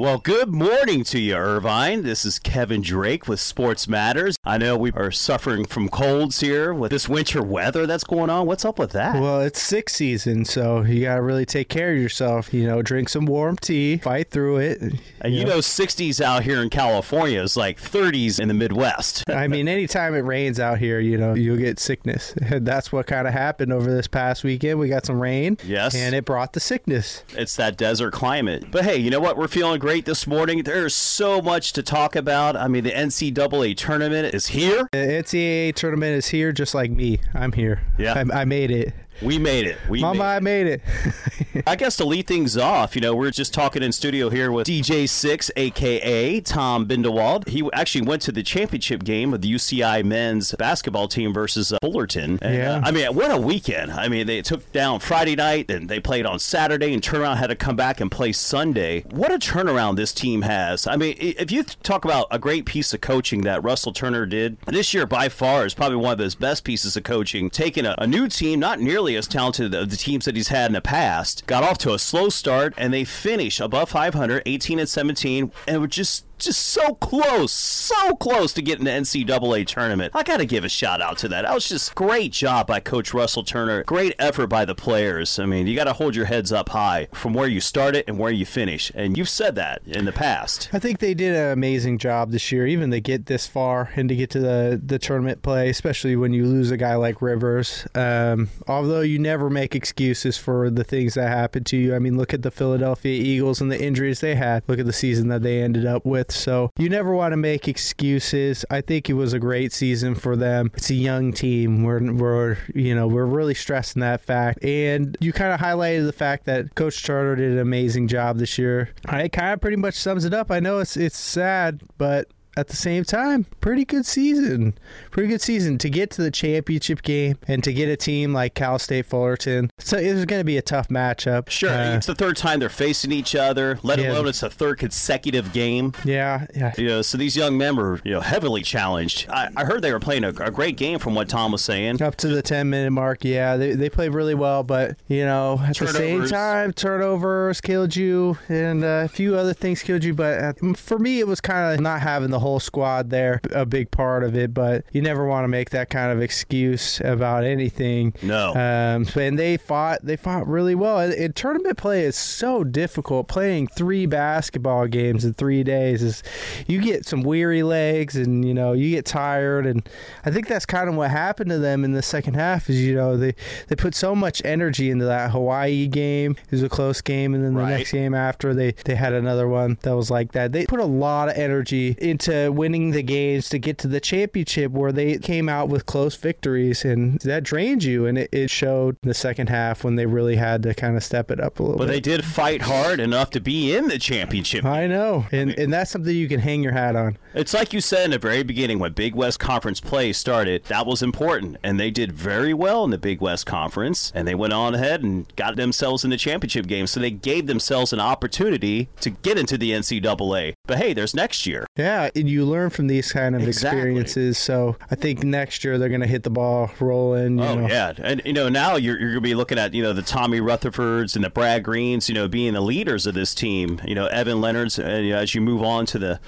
Well, good morning to you, Irvine. This is Kevin Drake with Sports Matters. I know we are suffering from colds here with this winter weather that's going on. What's up with that? Well, it's sick season, so you got to really take care of yourself. You know, drink some warm tea, fight through it. and you know, 60s out here in California is like 30s in the Midwest. I mean, anytime it rains out here, you know, you'll get sickness. And that's what kind of happened over this past weekend. We got some rain. Yes. And it brought the sickness. It's that desert climate. But hey, you know what? We're feeling great this morning. There's so much to talk about. I mean, the NCAA tournament is here. The NCAA tournament is here just like me. I'm here. Yeah. I, I made it. We made it. We Mama, made I made it. I guess to lead things off, you know, we're just talking in studio here with DJ Six, aka Tom Bindewald. He actually went to the championship game of the UCI men's basketball team versus uh, Fullerton. And, Yeah. uh, I mean, what a weekend! I mean, they took down Friday night, and they played on Saturday, and turned around had to come back and play Sunday. What a turnaround this team has! I mean, if you talk about a great piece of coaching that Russell Turner did this year, by far is probably one of his best pieces of coaching. Taking a, a new team, not nearly as talented of the teams that he's had in the past, got off to a slow start, and they finished above 500, 18 and 17, and were just just so close, so close to getting the NCAA tournament. I got to give a shout out to that. That was just great job by Coach Russell Turner. Great effort by the players. I mean, you got to hold your heads up high from where you started and where you finish. And you've said that in the past. I think they did an amazing job this year, even to get this far and to get to the, the tournament play, especially when you lose a guy like Rivers. Um, although you never make excuses for the things that happen to you. I mean, look at the Philadelphia Eagles and the injuries they had. Look at the season that they ended up with. So you never want to make excuses. I think it was a great season for them. It's a young team. We're, we're you know, we're really stressing that fact. And you kind of highlighted the fact that Coach Charter did an amazing job this year. It kind of pretty much sums it up. I know it's it's sad, but at the same time, pretty good season. Pretty good season to get to the championship game and to get a team like Cal State Fullerton. So it was going to be a tough matchup. Sure, Uh, it's the third time they're facing each other, let Yeah. alone it's a third consecutive game. yeah, yeah. You know, so these young men were, you know, heavily challenged. I, I heard they were playing a, a great game from what Tom was saying. Up to the 10 minute mark, yeah, they, they played really well, but, you know, at the same time, turnovers killed you and uh, a few other things killed you. But uh, for me, it was kind of not having the whole squad there, a big part of it. But you never want to make that kind of excuse about anything. No. Um, and they fought, they fought really well. And, and tournament play is so difficult. Playing three basketball games in three days is, you get some weary legs, and you know you get tired. And I think that's kind of what happened to them in the second half. Is you know they they put so much energy into that Hawaii game. It was a close game, and then the Right. next game after they they had another one that was like that. They put a lot of energy into winning the games to get to the championship, where they came out with close victories, and that drained you. And it, it showed the second half when they really had to kind of step it up a little But bit. they did fight hard enough to be in the championship. I know, and and that's something you can hang your hat on. It's like you said in the very beginning when Big West Conference play started, that was important. And they did very well in the Big West Conference. And they went on ahead and got themselves in the championship game. So they gave themselves an opportunity to get into the NCAA. But hey, there's next year. Yeah, and you learn from these kind of Exactly. experiences. So I think next year they're going to hit the ball rolling. You Oh know. yeah, and you know now you're, you're going to be looking at you know the Tommy Rutherfords and the Brad Greenes, you know, being the leaders of this team. You know Evan Leonard's, and you know, as you move on to the,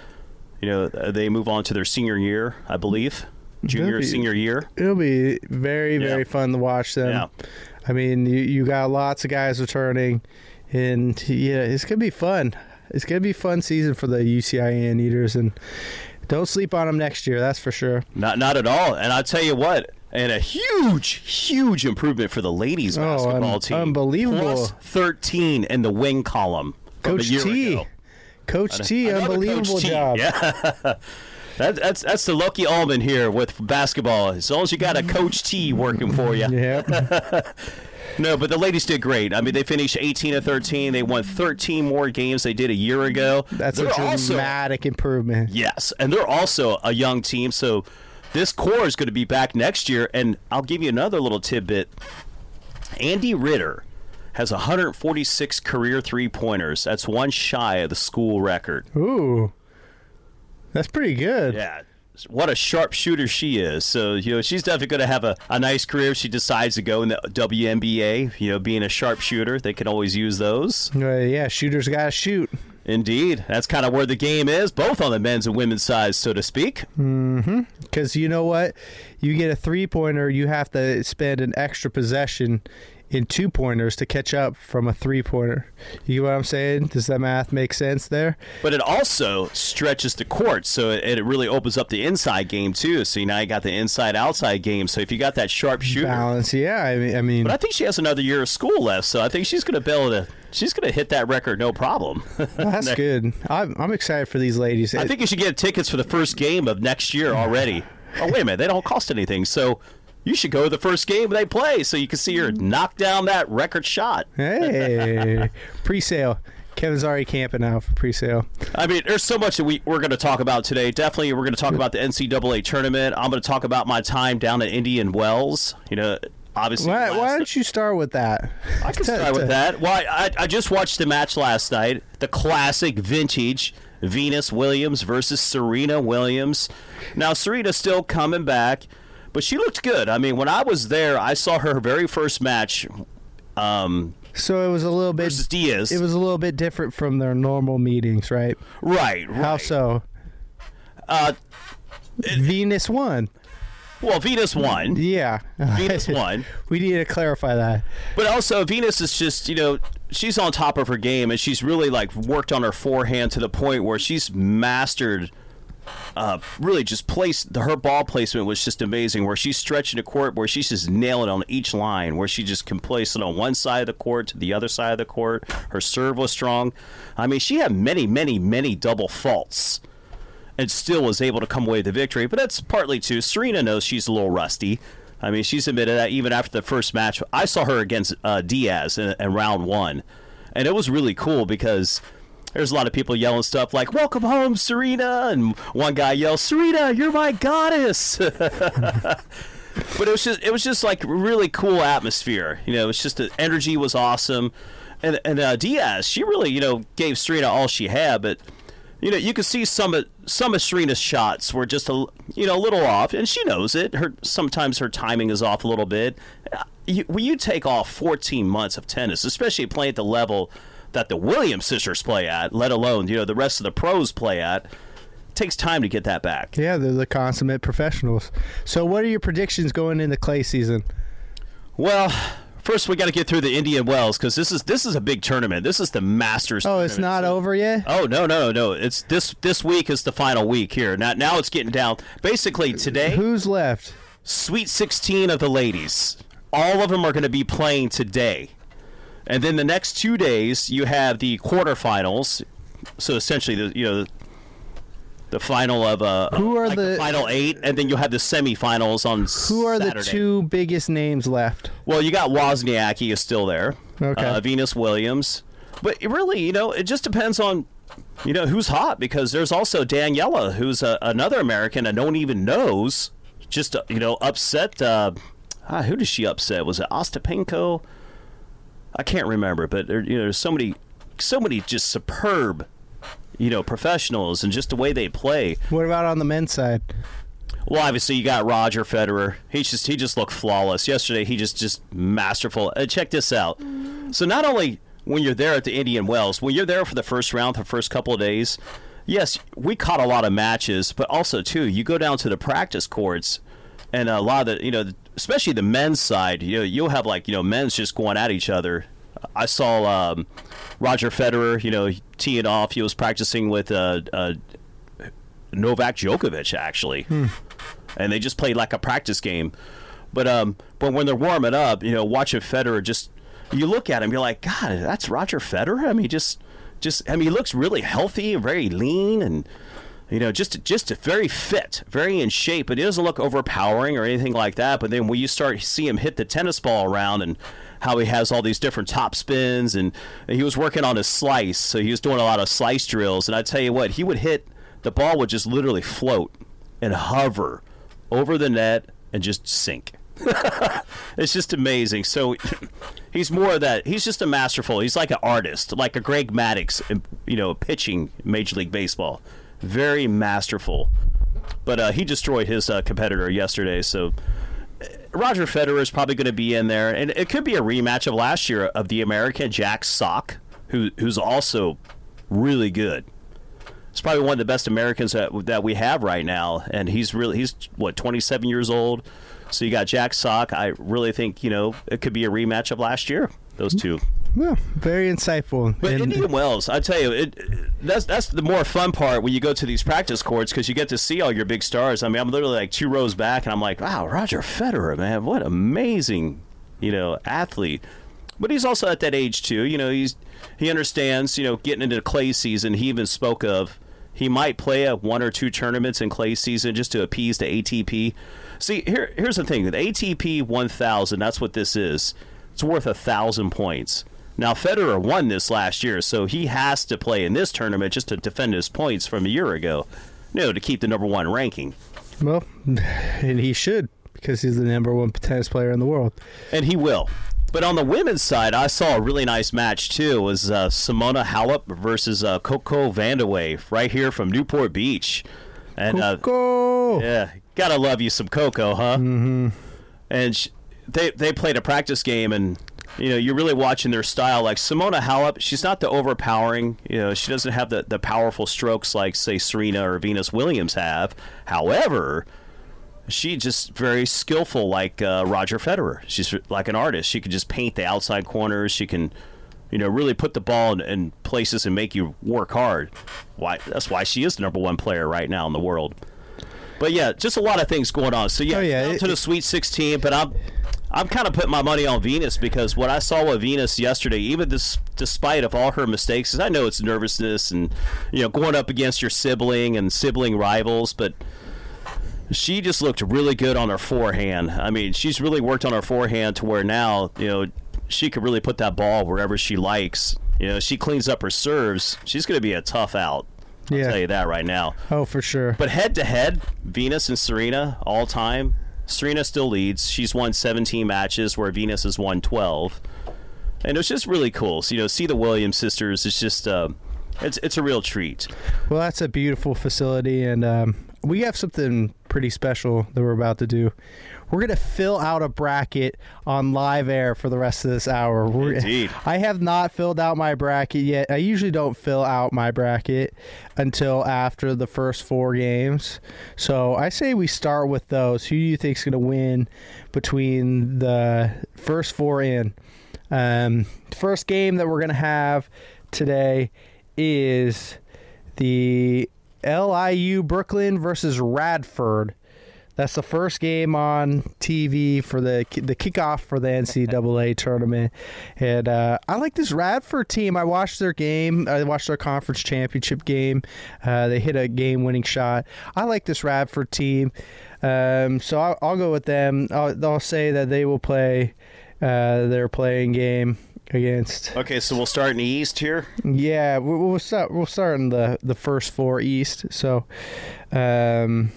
you know, uh, they move on to their senior year, I believe, mm-hmm. junior be- senior year. It'll be very, Yeah. very fun to watch them. Yeah. I mean, you, you got lots of guys returning, and yeah, it's going to be fun. It's going to be a fun season for the UCI Eaters, and don't sleep on them next year, that's for sure. Not not at all. And I'll tell you what, and a huge, huge improvement for the ladies Oh, basketball un- team. unbelievable. Plus 13 in the wing column. Coach T. ago. Coach T, unbelievable Coach T. job. Yeah. That, that's that's the lucky almond here with basketball. As long as you got a Coach T working for you. Yep. No, but the ladies did great. I mean, they finished 18 and 13. They won 13 more games they did a year ago. That's They're a also- dramatic improvement. Yes, and they're also a young team, so this core is going to be back next year. And I'll give you another little tidbit. Andy Ritter has 146 career three pointers. That's one shy of the school record. Ooh. That's pretty good. Yeah. What a sharp shooter she is. So, you know, she's definitely going to have a, a nice career if she decides to go in the WNBA. You know, being a sharp shooter, they can always use those. Uh, yeah, shooters got to shoot. Indeed, that's kind of where the game is, both on the men's and women's side, so to speak. Because you know what? You get a three pointer, you have to spend an extra possession in two pointers to catch up from a three pointer. You know what I'm saying? Does that math make sense there? But it also stretches the court, so it, it really opens up the inside game too. So now you got the inside outside game. So if you got that sharp shooter, Balance, yeah. I mean, I mean but I think she has another year of school left, so I think she's going to be able to. She's going to hit that record no problem. that's good. I'm, I'm excited for these ladies. I think you should get tickets for the first game of next year already. Oh wait a minute, they don't cost anything, so you should go to the first game they play, so you can see her mm. knock down that record shot. hey, pre-sale. Kevin's already camping out for pre-sale. I mean, there's so much that we, we're going to talk about today. Definitely, we're going to talk about the NCAA tournament. I'm going to talk about my time down at Indian Wells. You know, obviously. Why, why don't you start with that? I can start with that. Well, I, I just watched the match last night. The classic vintage Venus Williams versus Serena Williams. Now, Serena's still coming back, but she looked good. I mean, when I was there, I saw her very first match um, So it was a little bit. versus Diyas. It was a little bit different from their normal meetings, right? right, How so? Uh, Venus won. well, Venus won. Yeah. Venus won. we need to clarify that. But also, Venus is just, you know, she's on top of her game, and she's really like worked on her forehand to the point where she's mastered. Uh, really, just placed her ball placement was just amazing. Where she's stretching the court, where she's just nailing on each line, where she just can place it on one side of the court to the other side of the court. Her serve was strong. I mean, she had many, many, many double faults and still was able to come away with the victory. But that's partly too. Serena knows she's a little rusty. I mean, she's admitted that even after the first match. I saw her against uh, Diyas in, in round one, and it was really cool because there's a lot of people yelling stuff like "Welcome home, Serena," and one guy yells, "Serena, you're my goddess." but it was just it was just like really cool atmosphere. You know, it's just the energy was awesome, and and uh, Diyas she really you know gave Serena all she had, but you know you could see some of some of Serena's shots were just a you know a little off, and she knows it. Her sometimes her timing is off a little bit. Uh, You, when you take off 14 months of tennis, especially playing at the level that the Williams sisters play at, let alone you know the rest of the pros play at, it takes time to get that back. Yeah, they're the consummate professionals. So, what are your predictions going into clay season? Well, first we got to get through the Indian Wells because this is this is a big tournament. This is the Masters. Oh, it's not So- over yet. Oh no no no! It's this this week is the final week here. Now now it's getting down. Basically today, Who's left? Sweet 16 of the ladies. All of them are going to be playing today, and then the next two days you have the quarterfinals. So essentially, the you know. The final of uh, Who are like the- final eight, and then you'll have the semifinals on Who are the two biggest names left? Well, you got Wozniacki is still there. Okay. Uh, Venus Williams. But it really, you know, it just depends on, you know, who's hot because there's also Daniela, who's a, another American and no one even knows. Just, uh, you know, upset. Uh, ah, who did she upset? Was it Ostapenko? I can't remember, but there, you know, there's so many, so many just superb, you know, professionals and just the way they play. What about on the men's side? Well, obviously you got Roger Federer. He just he just looked flawless yesterday. He just just masterful. Uh, check this out. So not only when you're there at the Indian Wells, when you're there for the first round, the first couple of days, yes, we caught a lot of matches, but also too, you go down to the practice courts, and a lot of the you know, especially the men's side, you know, you'll have like you know men's just going at each other. I saw um, Roger Federer, you know, teeing off. He was practicing with uh, uh, Novak Djokovic actually, and they just played like a practice game. But um, but when they're warming up, you know, watching Federer just you look at him, you're like, God, that's Roger Federer. I mean, just just I mean, he looks really healthy and very lean and. You know, just just very fit, very in shape, but he doesn't look overpowering or anything like that. But then when you start see him hit the tennis ball around and how he has all these different top spins, and he was working on his slice, so he was doing a lot of slice drills. And I tell you what, he would hit the ball would just literally float and hover over the net and just sink. it's just amazing. So he's more of that. He's just a masterful. He's like an artist, like a Greg Maddux, you know, pitching Major League Baseball. Very masterful. But uh, he destroyed his uh, competitor yesterday. So uh, Roger Federer is probably going to be in there, and it could be a rematch of last year of the American Jack Sock, who who's also really good. It's probably one of the best Americans that, that we have right now, and he's really he's what 27 years old. So you got Jack Sock. I really think you know it could be a rematch of last year. Those two. Well, very insightful. But And- Indian Wells, I tell you, it, that's that's the more fun part when you go to these practice courts because you get to see all your big stars. I mean, I'm literally like two rows back, and I'm like, wow, Roger Federer, man, what amazing, you know, athlete. But he's also at that age too. You know, he's he understands. You know, getting into clay season, he even spoke of he might play at one or two tournaments in clay season just to appease the ATP. See, here here's the thing: the ATP 1000. That's what this is. It's worth a thousand points. Now Federer won this last year, so he has to play in this tournament just to defend his points from a year ago. You know, to keep the number one ranking. well, and he should because he's the number one tennis player in the world. and he will. But on the women's side, I saw a really nice match too. It was uh, Simona Halep versus uh, Coco Vandeweghe right here from Newport Beach, and uh, yeah, gotta love you some Coco, huh? Mm-hmm. And sh- they they played a practice game, and you know you're really watching their style. Like Simona Halep, she's not the overpowering. You know, she doesn't have the the powerful strokes like say Serena or Venus Williams have. However, she just very skillful like uh, Roger Federer. She's like an artist. She can just paint the outside corners. She can, you know, really put the ball in, in places and make you work hard. Why? That's why she is the number one player right now in the world. But yeah, just a lot of things going on. So yeah, Oh, yeah, it- to the Sweet 16. But I'm, I'm kind of putting my money on Venus because what I saw with Venus yesterday, even this, despite of all her mistakes, 'cause I know it's nervousness and you know going up against your sibling and sibling rivals, but she just looked really good on her forehand. I mean, she's really worked on her forehand to where now, you know, she could really put that ball wherever she likes. You know, she cleans up her serves. She's going to be a tough out. I'll Yeah. tell you that right now. Oh, for sure. But head to head, Venus and Serena all time. Serena still leads. She's won 17 matches, where Venus has won 12. And it's just really cool. So, you know, see the Williams sisters. It's just, uh, it's it's a real treat. Well, that's a beautiful facility, and um, we have something pretty special that we're about to do. We're gonna fill out a bracket on live air for the rest of this hour. We're, Indeed. I have not filled out my bracket yet. I usually don't fill out my bracket until after the first four games. So I say we start with those. Who do you think's gonna win between the first four in? Um, first game that we're gonna have today is the LIU Brooklyn versus Radford. That's the first game on TV for the the kickoff for the NCAA tournament, and uh, I like this Radford team. I watched their game. I watched their conference championship game. Uh, they hit a game-winning shot. I like this Radford team, um, so I'll, I'll go with them. I'll, I'll say that they will play uh, their playing game against. Okay, so we'll start in the East here. Yeah, we'll, we'll start. We'll start in the the first four East. So, um,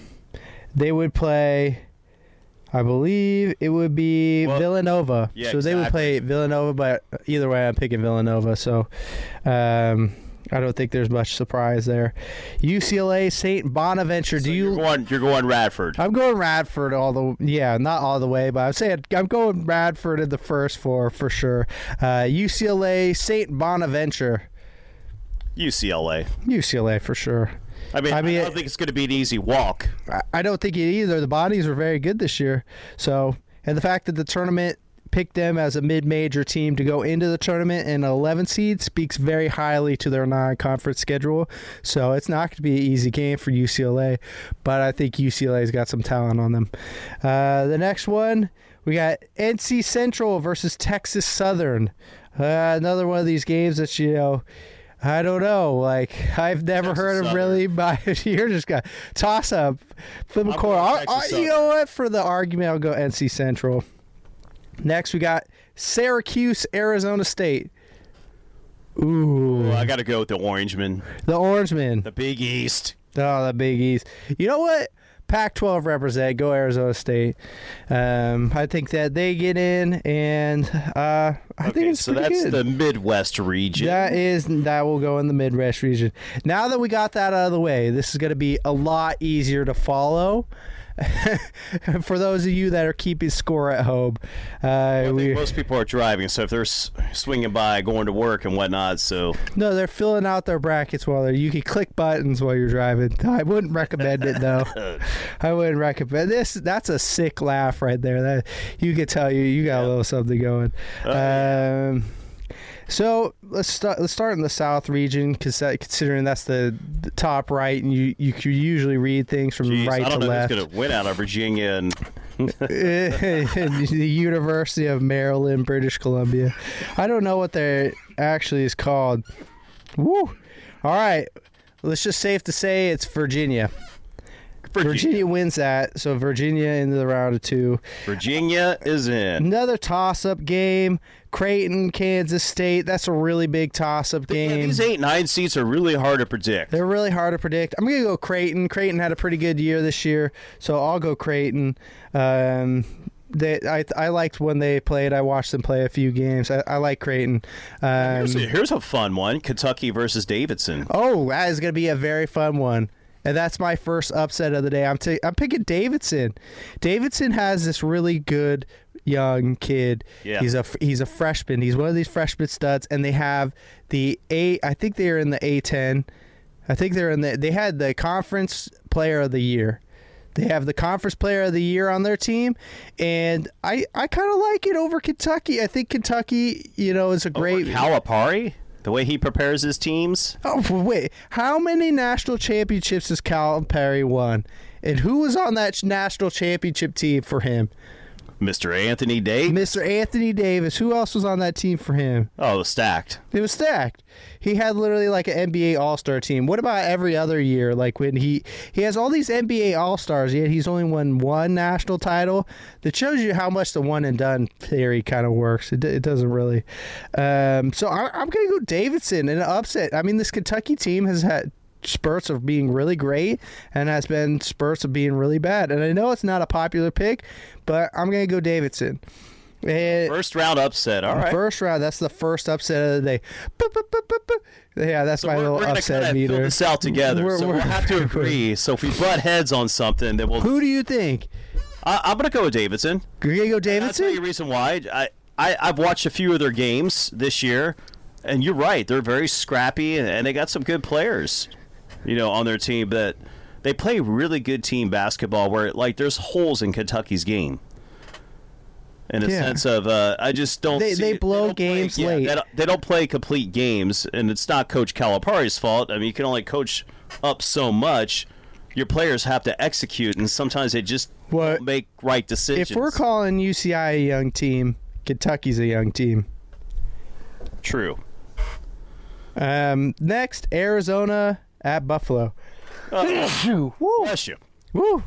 they would play. I believe it would be Well, Villanova. yeah, so they would play Villanova, but either way, I'm picking Villanova. So, um, I don't think there's much surprise there. UCLA Saint Bonaventure. So Do you're you? going? You're going Radford. I'm going Radford all the yeah, not all the way, but I'm saying I'm going Radford in the first four for sure. Uh, UCLA Saint Bonaventure. UCLA. UCLA for sure. I mean, I I, don't it- think it's going to be an easy walk. I- don't think it either. The Bonnies were very good this year. So, and the fact that the tournament picked them as a mid-major team to go into the tournament in an 11 seed speaks very highly to their non-conference schedule. So it's not going to be an easy game for UCLA, but I think UCLA's got some talent on them. Uh, the next one we got NC Central versus Texas Southern. Uh, another one of these games that you know. I don't know. Like I've never Texas heard of Southern. really. But you're just gonna toss up, flip a coin. I'll- you know what? For the argument, I'll go NC Central. Next, we got Syracuse, Arizona State. Ooh, Well, I got to go with the Orangemen, the Orangemen. the Big East. Oh, the Big East. You know what? Pac-12 represent. Go Arizona State. Um, I think that they get in, and uh, I think it's so that's good. the Midwest region. That is that will go in the Midwest region. Now that we got that out of the way, this is going to be a lot easier to follow. For those of you that are keeping score at home, uh, we most people are driving, so if they're s- swinging by, going to work and whatnot, so no, they're filling out their brackets while they're. You can click buttons while you're driving. I wouldn't recommend it though. I wouldn't recommend this. That's a sick laugh right there. That you could tell you you got a little something going. Oh, yeah. So let's start. Let's start in the South region, because considering that's the, the top right, and you you can usually read things from geez, right I don't to know left. who's going to win out of Virginia and the University of Maryland, British Columbia. I don't know what they actually is called. Woo! All right, let's just safe to say it's Virginia. Virginia. Virginia wins that, so Virginia into the round of two. Virginia is in. Another toss-up game. Creighton, Kansas State. That's a really big toss-up Yeah, game. these eight nine seats are really hard to predict. They're really hard to predict. I'm gonna go Creighton. Creighton had a pretty good year this year, so I'll go Creighton. Um, they, I, I liked when they played. I watched them play a few games. I, I like Creighton. Um, Here's a, here's a fun one: Kentucky versus Davidson. oh, that is gonna be a very fun one. And that's my first upset of the day. I'm i I'm picking Davidson. Davidson has this really good young kid. Yeah. He's a he's a freshman. He's one of these freshman studs, and they have the A. I think they're in the A10. I think they're in the. They had the conference player of the year. They have the conference player of the year on their team, and I I kind of like it over Kentucky. I think Kentucky, you know, is a oh, great. Over Calipari, the way he prepares his teams. Oh wait, how many national championships has Calipari won? And who was on that national championship team for him? Mr. Anthony Davis. Mr. Anthony Davis. Who else was on that team for him? Oh, it was stacked. It was stacked. He had literally like an NBA All Star team. What about every other year? Like when he he has all these NBA All Stars, yet he's only won one national title. That shows you how much the one and done theory kind of works. It, it doesn't really. Um, so I, I'm gonna go Davidson in an upset. I mean, this Kentucky team has had spurts of being really great and has been spurts of being really bad. And I know it's not a popular pick, but I'm gonna go Davidson. And First round upset. All right. First round, that's the first upset of the day. Boop, boop, boop. Yeah, that's So my we're, little we're gonna upset fill meter. this out together. We're- so we'll have to agree. So if we butt heads on something, then we'll. Who do you think? I, I'm going to go with Davidson. You're gonna go I'll tell you a reason why. I, I I've watched a few of their games this year, and you're right. They're very scrappy, and, and they got some good players, you know, on their team. But they play really good team basketball. Where like there's holes in Kentucky's game. In a Yeah. sense of, uh, I just don't. They- see, they blow play- games yeah, late. They don't, they don't play complete games, and it's not Coach Calipari's fault. I mean, you can only coach up so much. Your players have to execute, and sometimes they just What- don't make right decisions. If we're calling UCI a young team, Kentucky's a young team. true. Um, next, Arizona at Buffalo. Woo, Bless you. woo,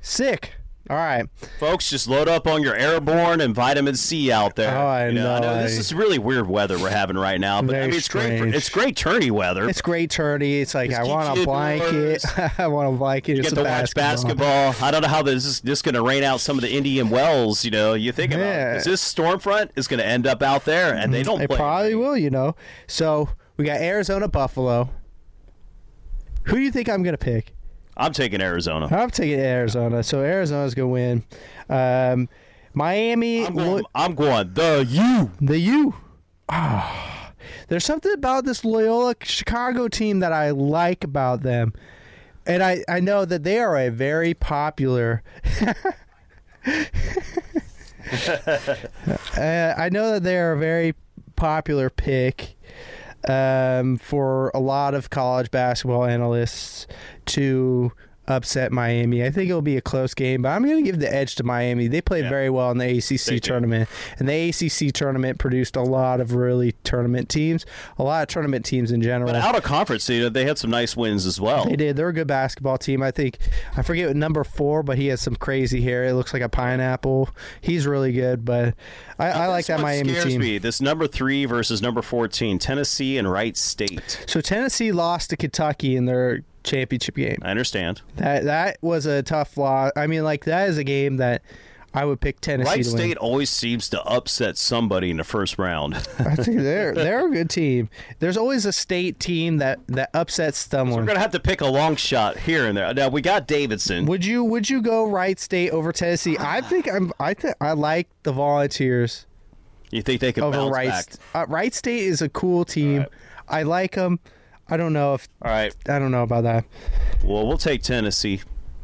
sick. All right, Folks, just load up on your airborne and vitamin C out there. Oh, I You know, this I- is really weird weather we're having right now, but I mean it's great. For, it's great tourney weather. it's great tourney. It's like Just I want a blanket. I want a blanket. you It's get to watch basketball. I don't know how this is just going to rain out some of the Indian Wells. You know, you think about Yeah. it. 'Cause this storm front is going to end up out there, and they mm-hmm. don't. It play probably will, you know. So we got Arizona, Buffalo. Who do you think I'm gonna pick? I'm taking Arizona. I'm taking Arizona. So Arizona's gonna win. Um, Miami, I'm going, Lo- I'm going the U. the U. Ah, there's something about this Loyola Chicago team that I like about them, and I I know that they are a very popular. uh, I know that they are a very popular pick um, for a lot of college basketball analysts to upset Miami. I think it'll be a close game, but I'm going to give the edge to Miami. They played Yeah. very well in the They ACC do. tournament, and the ACC tournament produced a lot of really tournament teams, a lot of tournament teams in general. But out of conference, you know, they had some nice wins as well. They did. They're a good basketball team. I think I forget what number four, but he has some crazy hair. It looks like a pineapple. He's really good, but I, I like that Miami team. Me. This number three versus number fourteen, Tennessee and Wright State. So Tennessee lost to Kentucky in their championship game. I understand. That that was a tough loss. I mean, like that is a game that I would pick Tennessee. Wright. State always seems to upset somebody in the first round. I think they're they're a good team. There's always a state team that that upsets someone. We're gonna have to pick a long shot here and there. Now we got Davidson. Would you would you go Wright State over Tennessee? I think I'm I think I like the Volunteers You think they could over bounce Wright. back? Uh, Wright State is a cool team. right. I like them. I don't know if All right. I don't know about that. Well, we'll take Tennessee.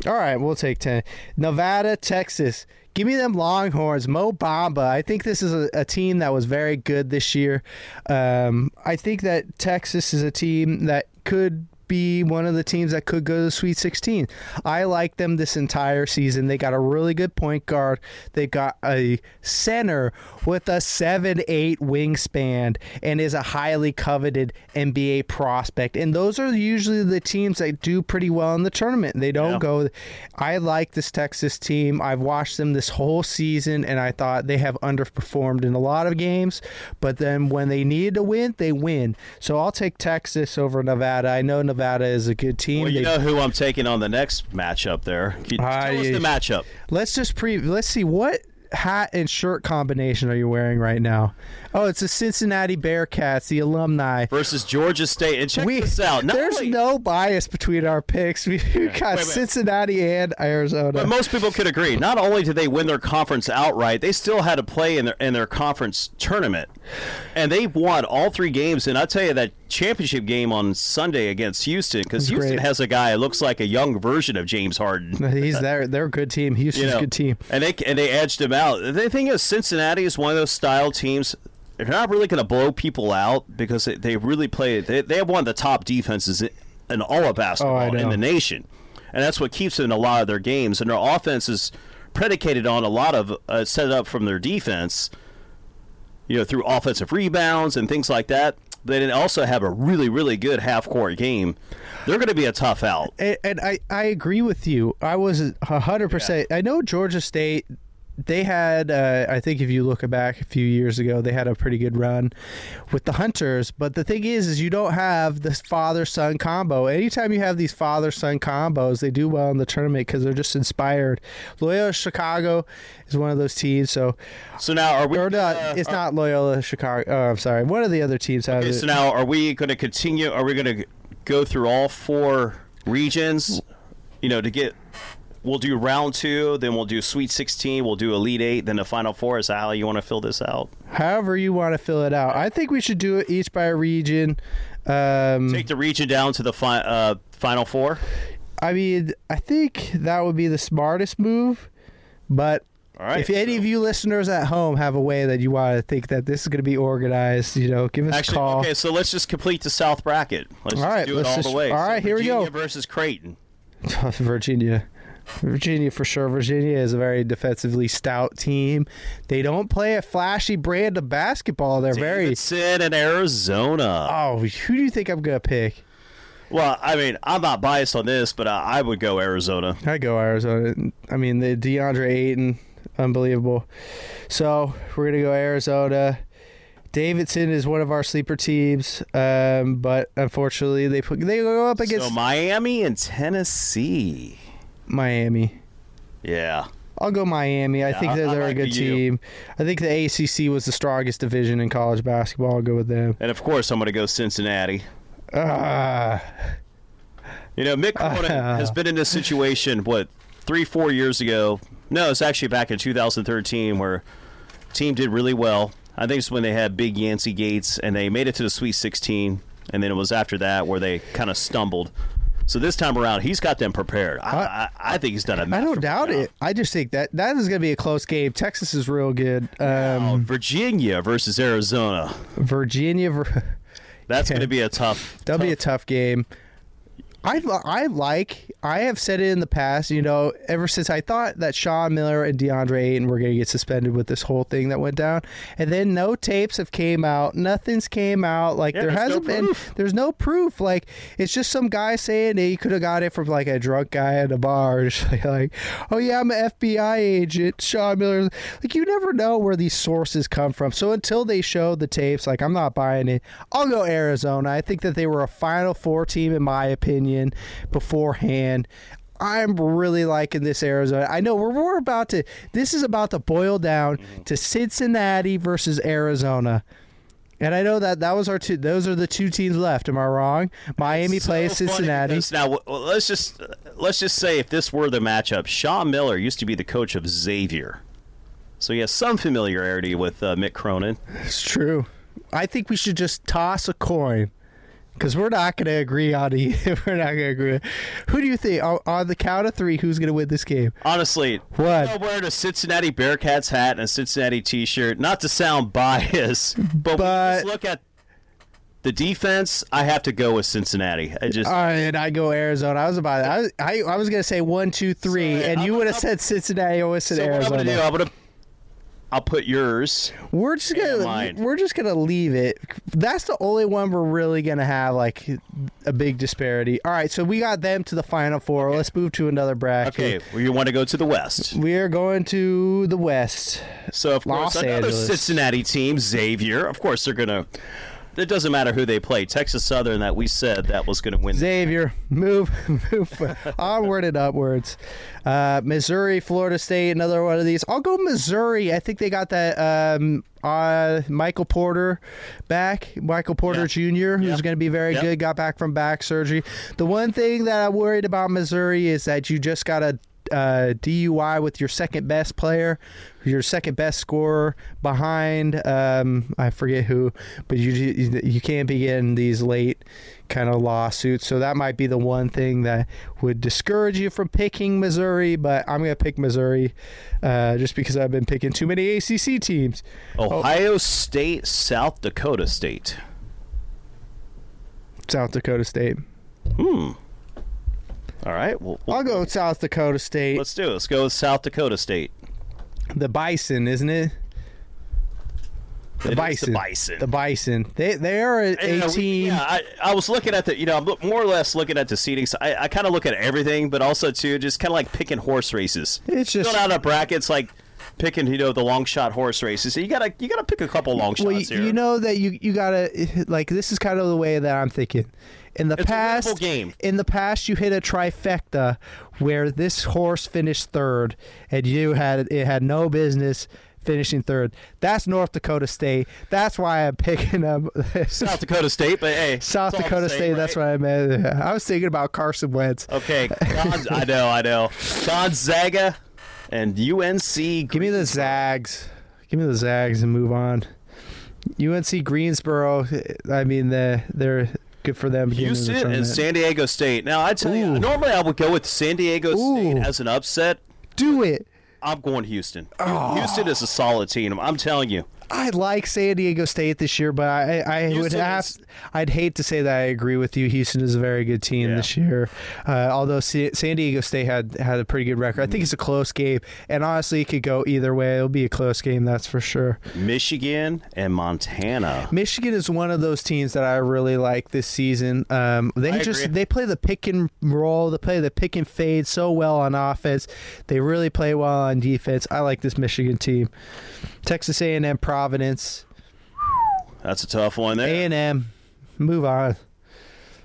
All right, we'll take 10. Nevada, Texas. Give me them Longhorns. Mo Bamba. I think this is a, a team that was very good this year. Um, I think that Texas is a team that could be one of the teams that could go to the Sweet 16. I like them this entire season. They got a really good point guard. They got a center with a 7 8 wingspan and is a highly coveted NBA prospect. And those are usually the teams that do pretty well in the tournament. They don't Yeah. go. I like this Texas team. I've watched them this whole season and I thought they have underperformed in a lot of games. But then when they needed to win, they win. So I'll take Texas over Nevada. I know Nevada is a good team. Well, you They- know who I'm taking on the next matchup there. Can you Tell Ah, us the matchup. Let's just pre. Let's see what hat and shirt combination are you wearing right now? Oh, it's the Cincinnati Bearcats, the alumni. versus Georgia State. And check We, this out. Not there's only- no bias between our picks. We we got Wait. Cincinnati and Arizona. But most people could agree. Not only did they win their conference outright, they still had to play in their in their conference tournament, and they won all three games. And I tell you that championship game on Sunday against Houston, because Houston great. has a guy that looks like a young version of James Harden. He's there. They're a good team. Houston's You know, a good team. and they and they edged him out. The thing is, Cincinnati is one of those style teams. They're not really going to blow people out because they, they really play. They, they have one of the top defenses in, in all of basketball Oh, in the nation, and that's what keeps them in a lot of their games. And their offense is predicated on a lot of uh, set up from their defense. You know, through offensive rebounds and things like that. They then also have a really, really good half court game. They're going to be a tough out. And, and I, I agree with you. I was a hundred percent. I know Georgia State. They had, uh, I think, if you look back a few years ago, they had a pretty good run with the Hunters. But the thing is, is you don't have this father-son combo. Anytime you have these father-son combos, they do well in the tournament because they're just inspired. Loyola Chicago is one of those teams. So, So now, are we? or not? uh, it's not Loyola Chicago. Oh, I'm sorry. One of the other teams Okay, it. so now are we going to continue? Are we going to go through all four regions? You know, to get. We'll do round two, then we'll do Sweet 16, we'll do Elite Eight, then the Final Four. Is that how you want to fill this out? However you want to fill it out. I think we should do it each by region. Um, Take the region down to the fi- uh, Final Four. I mean, I think that would be the smartest move. But right. if any of you listeners at home have a way that you want to think that this is going to be organized, you know, give us Actually, a call. okay, so let's just complete the South bracket. Let's All just right, do it all just- the way. All right, So here we Virginia go. versus Creighton. Virginia. Virginia for sure. Virginia is a very defensively stout team. They don't play a flashy brand of basketball. They're very. Davidson and Arizona. Oh, who do you think I'm going to pick? Well, I mean, I'm not biased on this, but I, I would go Arizona. I go Arizona. I mean, the DeAndre Ayton, unbelievable. So we're gonna go Arizona. Davidson is one of our sleeper teams, um, but unfortunately they put they go up against So Miami and Tennessee. Miami. Yeah. I'll go Miami. I Yeah, think that I they're a like good team. I think the ACC was the strongest division in college basketball. I'll go with them. And of course, I'm going to go Cincinnati. Ah, You know, Mick Cronin Uh. has been in this situation, what, three, four years ago? No, it's actually back in 2013 where team did really well. I think it's when they had big Yancey Gates and they made it to the Sweet 16. And then it was after that where they kind of stumbled. So this time around, he's got them prepared. I, I, I think he's done a I don't doubt job. it. I just think that that is going to be a close game. Texas is real good. Um, Virginia versus Arizona. Virginia. Ver- That's going to be a tough. That'll be a tough game. I I like I have said it in the past. You know, ever since I thought that Sean Miller and DeAndre Ayton were going to get suspended with this whole thing that went down, and then no tapes have came out. Nothing's came out. Like Yeah, there hasn't been. proof. There's no proof. Like it's just some guy saying he could have got it from like a drunk guy at a bar. Just like, like, oh yeah, I'm an FBI agent. Sean Miller. Like you never know where these sources come from. So until they show the tapes, like I'm not buying it. I'll go Arizona. I think that they were a Final Four team in my opinion beforehand. I'm really liking this Arizona. I know we're, we're about to. This is about to boil down Mm-hmm. to Cincinnati versus Arizona. And I know that that was our two. Those are the two teams left. Am I wrong? Miami So plays Cincinnati. Now let's just let's just say if this were the matchup, Sean Miller used to be the coach of Xavier, so he has some familiarity with uh, Mick Cronin. It's true. I think we should just toss a coin because we're not going to agree on the. we're not going to agree. Who do you think on, the count of three? Who's going to win this game? Honestly, What? I'm wearing a Cincinnati Bearcats hat and a Cincinnati T-shirt. Not to sound biased, but, But- just look at the defense. I have to go with Cincinnati. I just All right, and I go Arizona. I was about. I I, I was going to say one, two, three, So, and I'm- you would have said Cincinnati. Would said so what I'm Arizona. gonna do. I'm gonna I'll put yours. We're just gonna mine. we're just gonna leave it. That's the only one we're really gonna have like a big disparity. All right, so we got them to the final four. Let's move to another bracket. Okay, well, you want to go to the West. We are going to the West. So of Los course another Angeles. Cincinnati team, Xavier. Of course they're gonna. It doesn't matter who they play. Texas Southern that we said that was gonna win. Xavier, move, move onward and upwards. Uh, Missouri, Florida State, another one of these. I'll go Missouri. I think they got that um, uh, Michael Porter back, Michael Porter Yeah. Jr., who's Yep. going to be very good. Got back from back surgery. The one thing that I'm worried about Missouri is that you just got a uh, DUI with your second best player, your second best scorer behind um, I forget who, but you you can't be getting these late kind of lawsuits. So that might be the one thing that would discourage you from picking Missouri. But I'm gonna pick Missouri uh, just because I've been picking too many ACC teams. Ohio State, South Dakota State. South Dakota State. Hmm. All right. Well, well, I'll go with South Dakota State. let's do it. Let's go with South Dakota State. The Bison, isn't it? The It is Bison. The Bison. The Bison. They they are a, Yeah, team. Yeah, I, I was looking at the, you know, I'm more or less looking at the seating. So I, I kind of look at everything, but also too, just kind of like picking horse races. It's just Filling out of brackets like picking, you know, the long shot horse races. So you gotta, you gotta pick a couple long shots well, you, here. you know that you you gotta like this is kind of the way that I'm thinking. In the It's past, in the past, you hit a trifecta where this horse finished third, and you had it had no business finishing third. That's North Dakota State. That's why I'm picking up South Dakota State, but hey, South Dakota State. That's right? what I meant. I was thinking about Carson Wentz. Okay, I know, I know. Gonzaga and UNC. Give me the Zags. Give me the Zags and move on. UNC Greensboro. I mean, the they're good for them. in the Houston and. San Diego State. Now, I tell you, normally I would go with San Diego State Ooh. as an upset. Do it. I'm going Houston. Oh. Houston is a solid team. I'm telling you. I like San Diego State this year, but I, I would have. is- I'd hate to say that I agree with you. Houston is a very good team Yeah. this year, uh, although Sa- San Diego State had had a pretty good record. I think it's a close game, and honestly, it could go either way. It'll be a close game, that's for sure. Michigan and Montana. Michigan is one of those teams that I really like this season. Um, they I just agree. they play the pick and roll, they play the pick and fade so well on offense. They really play well on defense. I like this Michigan team. Texas A&M, Providence, That's a tough one there. A&M, Move on.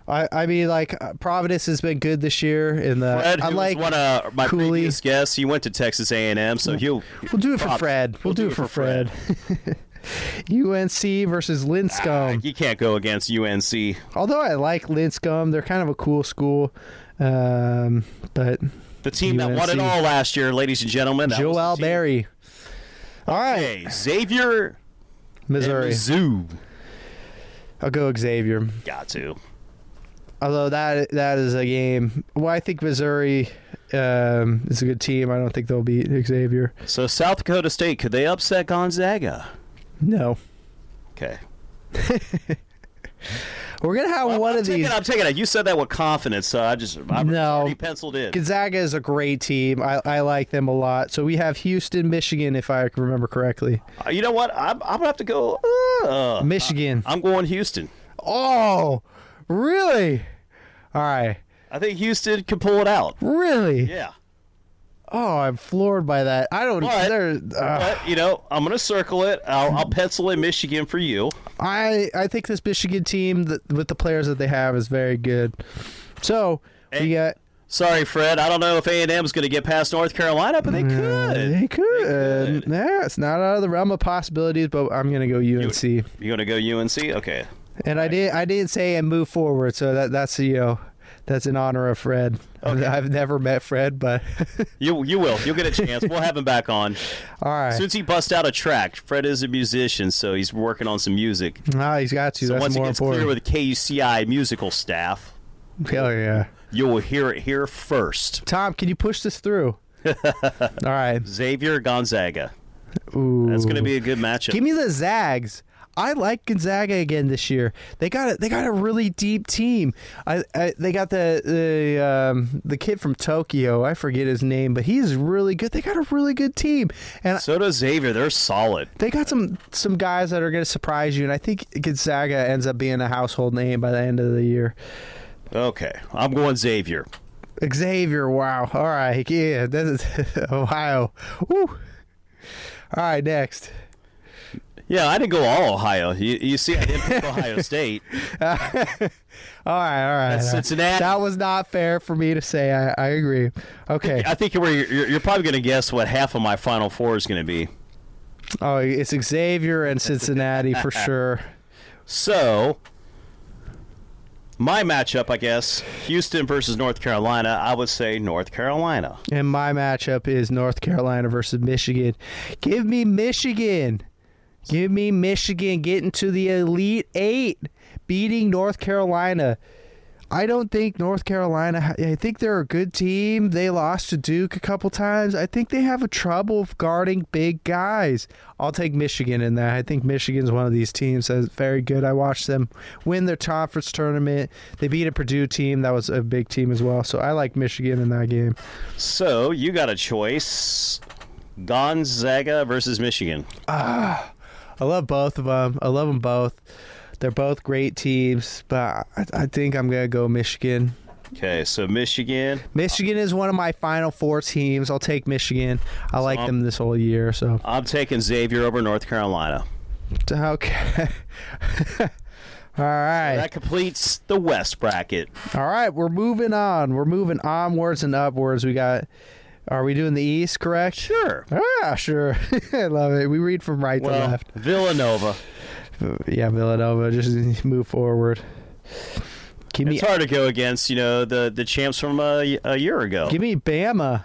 I I mean like uh, Providence has been good this year in the. Fred, I like. one of my Cooley. previous guests, he went to Texas A&M, so he'll. We'll do it for. Fred. We'll, do, it for Fred. UNC versus Ah, Lipscomb. you can't go against UNC. Although I like Lipscomb, they're kind of a cool school. Um, but The team that won it all last year, ladies and gentlemen. Joel. Berry. All right, Xavier Missouri. Mizzou. I'll go Xavier. Got to. Although that that is a game. Well, I think Missouri um, is a good team. I don't think they'll beat Xavier. So South Dakota State, could they upset Gonzaga? No, Okay. we're gonna have Well, one I'm of taking, these. I'm taking it. You said that with confidence, so I just I'm No. penciled in. Gonzaga is a great team. I, I like them a lot. So we have Houston, Michigan, if I remember correctly. Uh, you know what? I'm, I'm gonna have to go. Uh, Michigan. I'm going Houston. Oh, really? All right, I think Houston can pull it out. really? Yeah. Oh, I'm floored by that. I don't. But- there, uh, But you know, I'm gonna circle it. I'll, I'll pencil in Michigan for you. I I think this Michigan team that, with the players that they have is very good. So we got Sorry, Fred. I don't know if A and M is going to get past North Carolina, but they Uh, could. They could. Yeah, it's not out of the realm of possibilities, but I'm gonna go UNC. You are going to go UNC? Okay. And I did I didn't say and move forward, so that that's you know that's in honor of Fred. Okay. I've never met Fred, but You you will. You'll get a chance. We'll have him back on. all right. As soon as he busts out a track, Fred is a musician, so he's working on some music. Ah, he's got to. So that's once more gets important. clear with the KUCI musical staff, Hell yeah. you will hear it here first. Tom, can you push this through? all right. Xavier Gonzaga. Ooh. That's going to be a good matchup. Give me the Zags. I like Gonzaga again this year. They got a, they got a really deep team. I, I they got the the um, the kid from Tokyo. I forget his name, but he's really good. They got a really good team, and so does Xavier. They're solid. they got some some guys that are going to surprise you. And I think Gonzaga ends up being a household name by the end of the year. Okay, I'm going Xavier. Xavier, wow. All right, yeah, this is Ohio. Woo. All right, next. Yeah, I didn't go all Ohio. You, you see, I didn't pick Ohio State. All right, all right. That's Cincinnati. That was not fair for me to say. I, I agree. Okay. I think you're, you're, you're probably going to guess what half of my Final Four is going to be. Oh, it's Xavier and Cincinnati for sure. So, my matchup, I guess, Houston versus North Carolina. I would say North Carolina. And my matchup is North Carolina versus Michigan. Give me Michigan. Give me Michigan getting to the Elite Eight, beating North Carolina. I don't think North Carolina. I think they're a good team. They lost to Duke a couple times. I think they have a trouble guarding big guys. I'll take Michigan in that. I think Michigan's one of these teams that's very good. I watched them win their conference tournament. They beat a Purdue team that was a big team as well. So I like Michigan in that game. So, you got a choice Gonzaga versus Michigan. Ah. I love both of them. I love them both. They're both great teams, but I, I think I'm gonna go Michigan. Okay, so Michigan. Michigan is one of my Final Four teams. I'll take Michigan. I like I'm- them this whole year. So I'm taking Xavier over North Carolina. okay. All right. That completes the West bracket. All right. We're moving on. We're moving onwards and upwards. We got. Are we doing the East? Correct. Sure. Ah, sure. I love it. We read from right to left. Villanova. Yeah, Villanova. Just move forward. Give me, It's hard to go against, you know, the the champs from a, a year ago. give me Bama.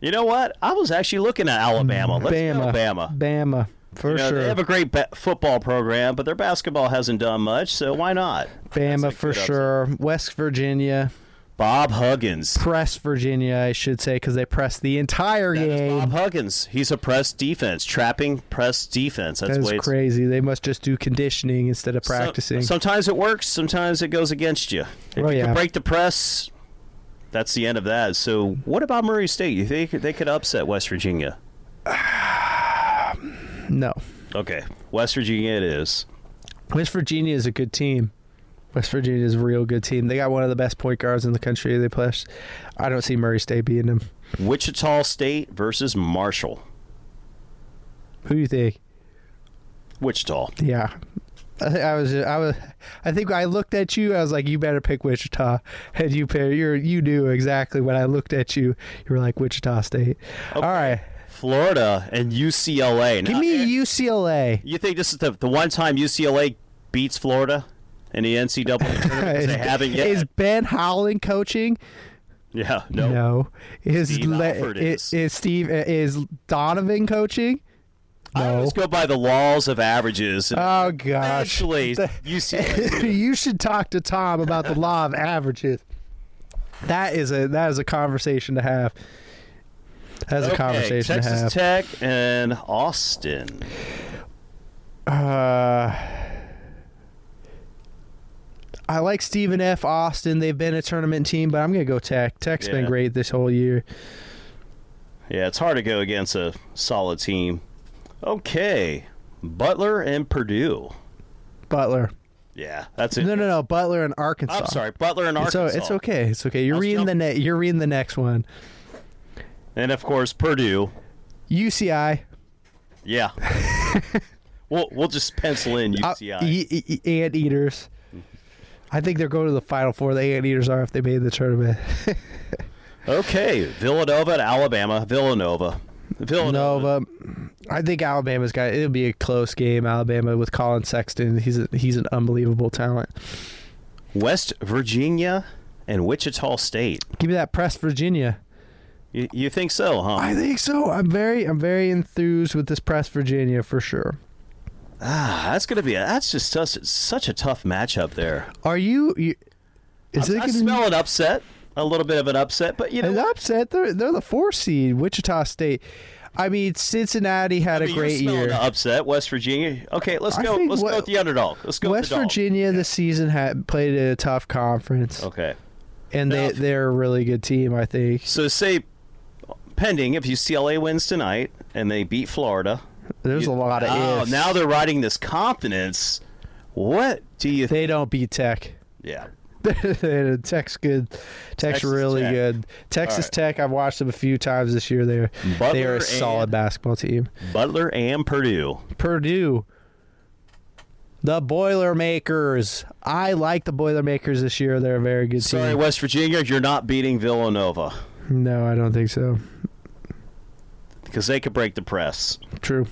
You know what? I was actually looking at Alabama. Let's Bama. go Bama. Bama. For You know, sure. They have a great ba- football program, but their basketball hasn't done much, so why not? Bama for sure. West Virginia. Bob Huggins. Press Virginia, I should say, because they pressed the entire That game. Bob Huggins. He's a press defense, trapping press defense. That's That the it's- crazy. They must just do conditioning instead of So- practicing. sometimes it works, sometimes it goes against you. If Oh, you yeah. can break the press, that's the end of that. So, what about Murray State? You think they could upset West Virginia? no. Okay, West Virginia it is. West Virginia is a good team. West Virginia is a real good team. They got one of the best point guards in the country. They play. I don't see Murray State beating them. Wichita State versus Marshall. Who do you think? Wichita. Yeah. I, I was, I was, I think I looked at you. I was like, "You better pick Wichita," and you pick, you're, you knew exactly when I looked at you. You were like Wichita State. All right, Florida and UCLA. give Now, me eh, UCLA. You think this is the, the one time UCLA beats Florida in the NCAA tournament? they haven't yet. Is Ben Howland coaching? yeah, no. No. Is Steve Le- is. is. Steve is Donovan coaching? I No. always go by the laws of averages. Oh gosh. UCLA. you should talk to Tom about the law of averages. That is a that is a conversation to have. That's a conversation Texas to have. Texas Tech and Austin. Uh, I like Stephen F. Austin. They've been a tournament team, but I'm gonna go Tech. Tech's been great this whole year. Yeah, it's hard to go against a solid team. Okay, Butler and Purdue. Butler. Yeah, that's it. No, no, no. Butler and Arkansas. I'm sorry, Butler and It's, Arkansas. it's okay. It's okay. You're reading jump- the You're reading the next one. And of course, Purdue. UCI. Yeah. we'll we'll just pencil in Uh, UCI. e- e- e- and eaters. I think they're going to the Final Four. The Anteaters are if they made the tournament. Okay, Villanova at Alabama. Villanova. Villanova. Nova. I think Alabama's got. It'll be a close game. Alabama with Collin Sexton. He's a, he's an unbelievable talent. West Virginia and Wichita State. Give me that press, Virginia. You, you think so, huh? I think so. I'm very I'm very enthused with this press, Virginia for sure. Ah, that's gonna be. A, that's just such, such a tough matchup there. Are you? you is I, it I gonna smell an upset. A little bit of an upset, but you know. An upset. They're they're the four seed. Wichita State. I mean, Cincinnati had I a mean, great you're year. an upset. West Virginia. Okay, let's I go. Let's what- go with the underdog. Let's go West with the dog. Virginia this season had played a tough conference, Okay. and Now, they they're a really good team. I think. So say, pending if UCLA wins tonight and they beat Florida. There's you- a lot of oh, ifs. now they're riding this confidence. What do you? think? they don't beat Tech. yeah. Tech's good. Tech's Texas really Tech. good. Texas right. Tech. I've watched them a few times this year. They're they are a solid basketball team. Butler and Purdue. Purdue. The Boilermakers. I like the Boilermakers this year. They're a very good Sorry, team. West Virginia, you're not beating Villanova No, I don't think so. Because they could break the press. True.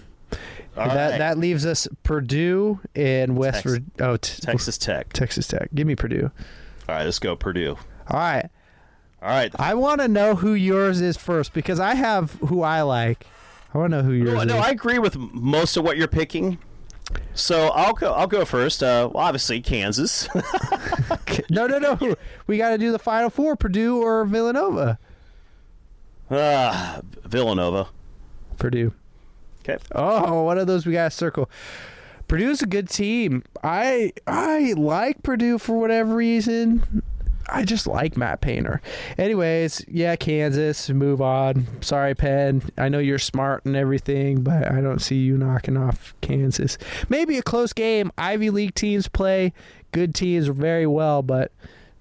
All that right. that leaves us Purdue and West Tex- Vir- oh t- Texas Tech. Texas Tech. Give me Purdue. All right, let's go Purdue. All right. All right. I want to know who yours is first because I have who I like. I want to know who yours No, is. no, I agree with most of what you're picking. So I'll go. I'll go first. Uh, well, obviously Kansas. no, no, no. We got to do the final four: Purdue or Villanova. Ah, Villanova. Purdue. Okay. Oh, one of those we got to circle. Purdue's a good team. I I like Purdue for whatever reason. I just like Matt Painter. Anyways, yeah, Kansas, move on. Sorry, Penn. I know you're smart and everything, but I don't see you knocking off Kansas. Maybe a close game. Ivy League teams play good teams very well, but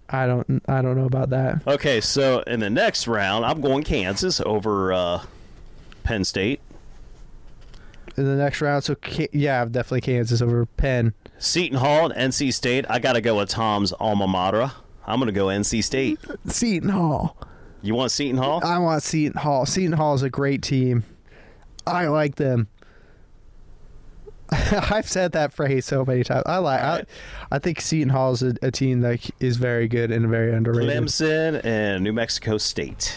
I don't I don't know about that. Okay. So in the next round, I'm going Kansas over uh, Penn State. In the next round, so yeah, definitely Kansas over Penn. Seton Hall and NC State. I got to go with Tom's alma mater. I'm going to go NC State. Seton Hall. You want Seton Hall? I want Seton Hall. Seton Hall is a great team. I like them. I've said that phrase so many times. I like. Right. I, I think Seton Hall is a, a team that is very good and very underrated. Clemson and New Mexico State.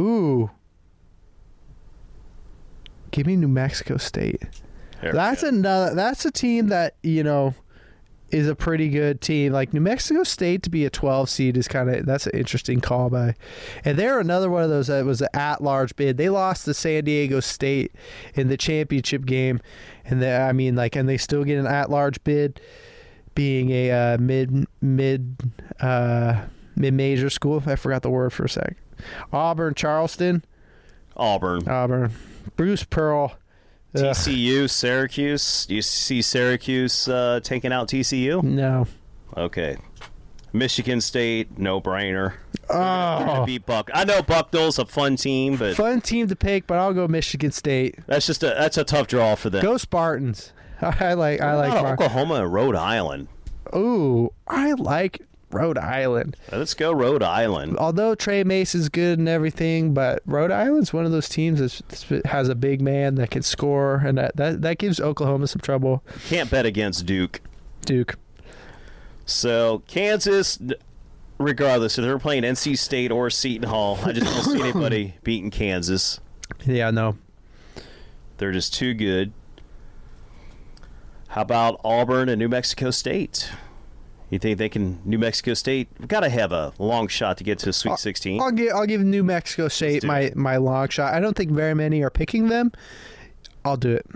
Ooh, give me New Mexico State. There That's another. That's a team that you know is a pretty good team. Like New Mexico State to be a 12 seed is kind of that's an interesting call by, and they're another one of those that was an at large bid. They lost to San Diego State in the championship game, and they, I mean like, and they still get an at large bid, being a uh, mid mid uh, mid major school. I forgot the word for a sec. Auburn, Charleston, Auburn. Auburn, Bruce Pearl. Ugh, TCU, Syracuse. Do you see Syracuse uh, taking out TCU? no. Okay. Michigan State, no brainer. Oh, Beat Buck. I know Bucknell's a fun team, but fun team to pick, but I'll go Michigan State. that's just a that's a tough draw for them. Go Spartans. I like. I like. Oklahoma and Rhode Island. Ooh, I like Rhode Island. Let's go Rhode Island. Although Trey Mace is good and everything, but Rhode Island's one of those teams that has a big man that can score, and that that, that gives Oklahoma some trouble. Can't bet against Duke. Duke. So Kansas, regardless if they're playing NC State or Seton Hall, I just don't see anybody beating Kansas. Yeah, no. They're just too good. How about Auburn and New Mexico State? You think they can? New Mexico State got to have a long shot to get to Sweet 16. I'll give I'll give New Mexico State my my long shot. I don't think very many are picking them. I'll do it.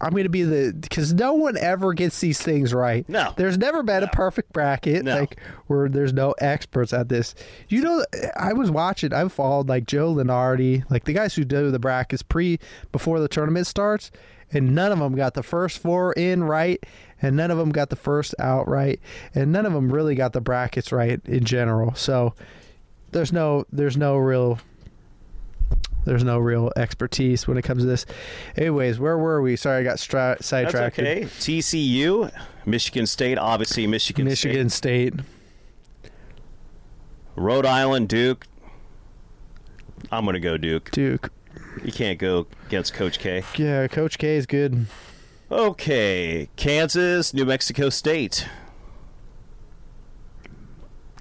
I'm going to be the because no one ever gets these things right. No. there's never been a perfect bracket No. like where there's no experts at this. You know, I was watching. I've followed like Joe Lunardi, like the guys who do the brackets pre before the tournament starts, and none of them got the first four in right, and none of them got the first out right, and none of them really got the brackets right in general. So there's no there's no real There's no real expertise when it comes to this. Anyways, where were we? Sorry, I got stra- That's sidetracked. okay. TCU, Michigan State, obviously Michigan, State. Michigan State, State. Rhode Island, Duke. I'm gonna go Duke. Duke. You can't go against Coach K. Yeah, Coach K is good. Okay, Kansas, New Mexico State.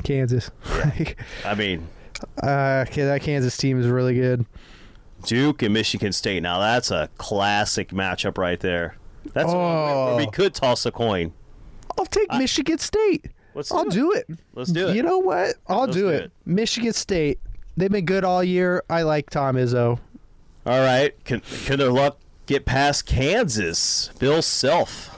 Kansas. I mean, uh, okay, that Kansas team is really good. Duke and Michigan State. Now that's a classic matchup right there. That's Oh. where we could toss a coin. I'll take Michigan State. Let's I'll do it. do it. Let's do it. You know what? I'll Let's do, do it. it. Michigan State. They've been good all year. I like Tom Izzo. All right. Can can their luck get past Kansas? Bill Self.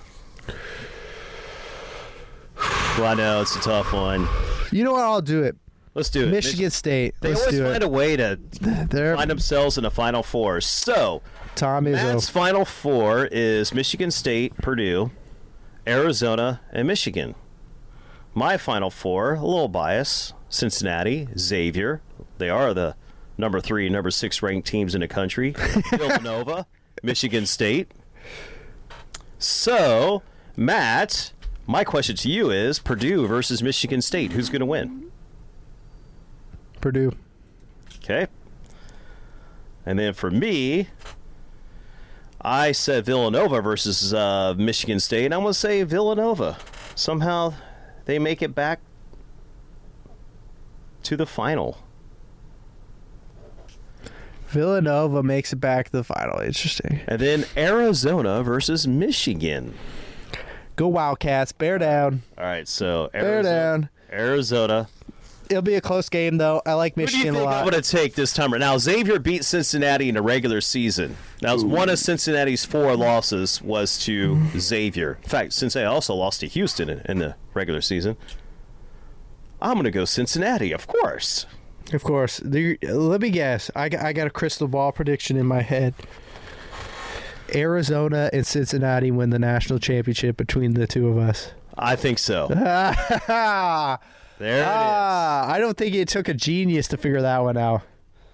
Well, I know it's a tough one. You know what? I'll do it. Let's do it. Michigan State. They Let's always find it. a way to They're find themselves in the Final Four. So, Tom is Matt's. Final Four is Michigan State, Purdue, Arizona, and Michigan. My Final Four, a little bias: Cincinnati, Xavier. They are the number three, and number six ranked teams in the country. Villanova, Michigan State. So, Matt, my question to you is: Purdue versus Michigan State. Who's going to win? Purdue. Okay. And then for me, I said Villanova versus uh, Michigan State. And I'm going to say Villanova. Somehow they make it back to the final. Villanova makes it back to the final. Interesting. And then Arizona versus Michigan. Go Wildcats. Bear down. All right, so Bear Arizona. down. Arizona. It'll be a close game, though. I like Who do you Michigan a think I'm going to take this time? Now, Xavier beat Cincinnati in the regular season. Now, one of Cincinnati's four losses was to Xavier. In fact, Cincinnati also lost to Houston in, in the regular season. I'm going to go Cincinnati, of course. Of course. The, let me guess. I got, I got a crystal ball prediction in my head. Arizona and Cincinnati win the national championship between the two of us. I think so. ah, There it is. I don't think it took a genius to figure that one out.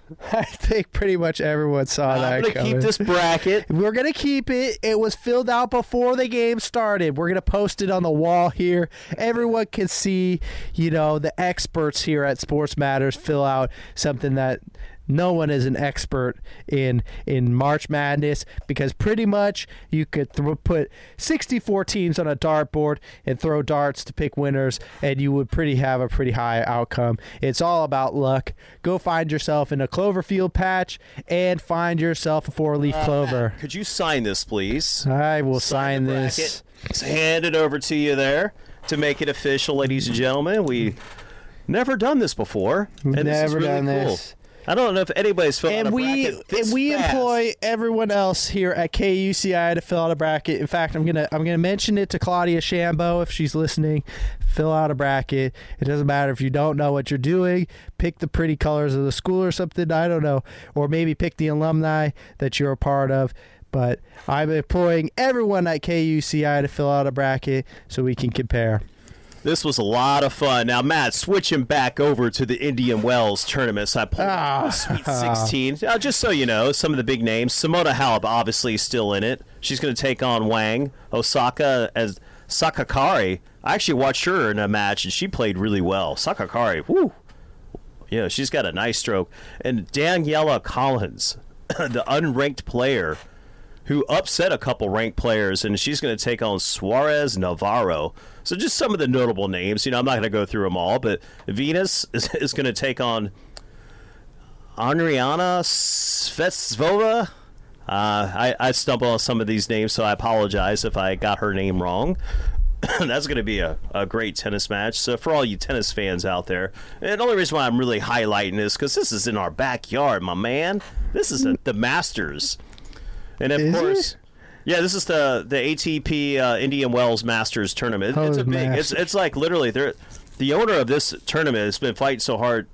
I think pretty much everyone saw that I'm going to coming. keep this bracket. We're gonna keep it. It was filled out before the game started. We're gonna post it on the wall here. Everyone can see, you know, the experts here at Sports Matters fill out something that no one is an expert in in March Madness because pretty much you could throw, put 64 teams on a dartboard and throw darts to pick winners, and you would pretty have a pretty high outcome. It's all about luck. Go find yourself in a Cloverfield patch and find yourself a four leaf uh, clover. Could you sign this, please? I will sign, the this. Let's hand it over to you there to make it official, ladies and gentlemen. We never done this before. And this is Never really done cool. this. I don't know if anybody's filled out And a we bracket this and we fast. employ everyone else here at KUCI to fill out a bracket. In fact, I'm gonna I'm gonna mention it to Claudia Shambo if she's listening. Fill out a bracket. It doesn't matter if you don't know what you're doing. Pick the pretty colors of the school or something. I don't know, or maybe pick the alumni that you're a part of. But I'm employing everyone at KUCI to fill out a bracket so we can compare. This was a lot of fun. Now, Matt, switching back over to the Indian Wells tournaments, I pulled Ah. Sweet 16. Now, just so you know, some of the big names. Simona Halep, obviously, still in it. She's going to take on Wang. Osaka as Sakakari. I actually watched her in a match, and she played really well. Sakakari, whoo. Yeah, she's got a nice stroke. And Daniela Collins, the unranked player who upset a couple ranked players, and she's going to take on Suarez Navarro. So just some of the notable names. You know, I'm not going to go through them all, but Venus is, is going to take on Andriana Svetsova. Uh, I, I stumble on some of these names, so I apologize if I got her name wrong. That's going to be a, a great tennis match. So for all you tennis fans out there, and the only reason why I'm really highlighting this because this is in our backyard, my man. This is a, the Masters, and of Is course, it? Yeah, this is the the ATP uh, Indian Wells Masters tournament. Oh, it's a big. It's it's like literally they're the owner of this tournament has been fighting so hard.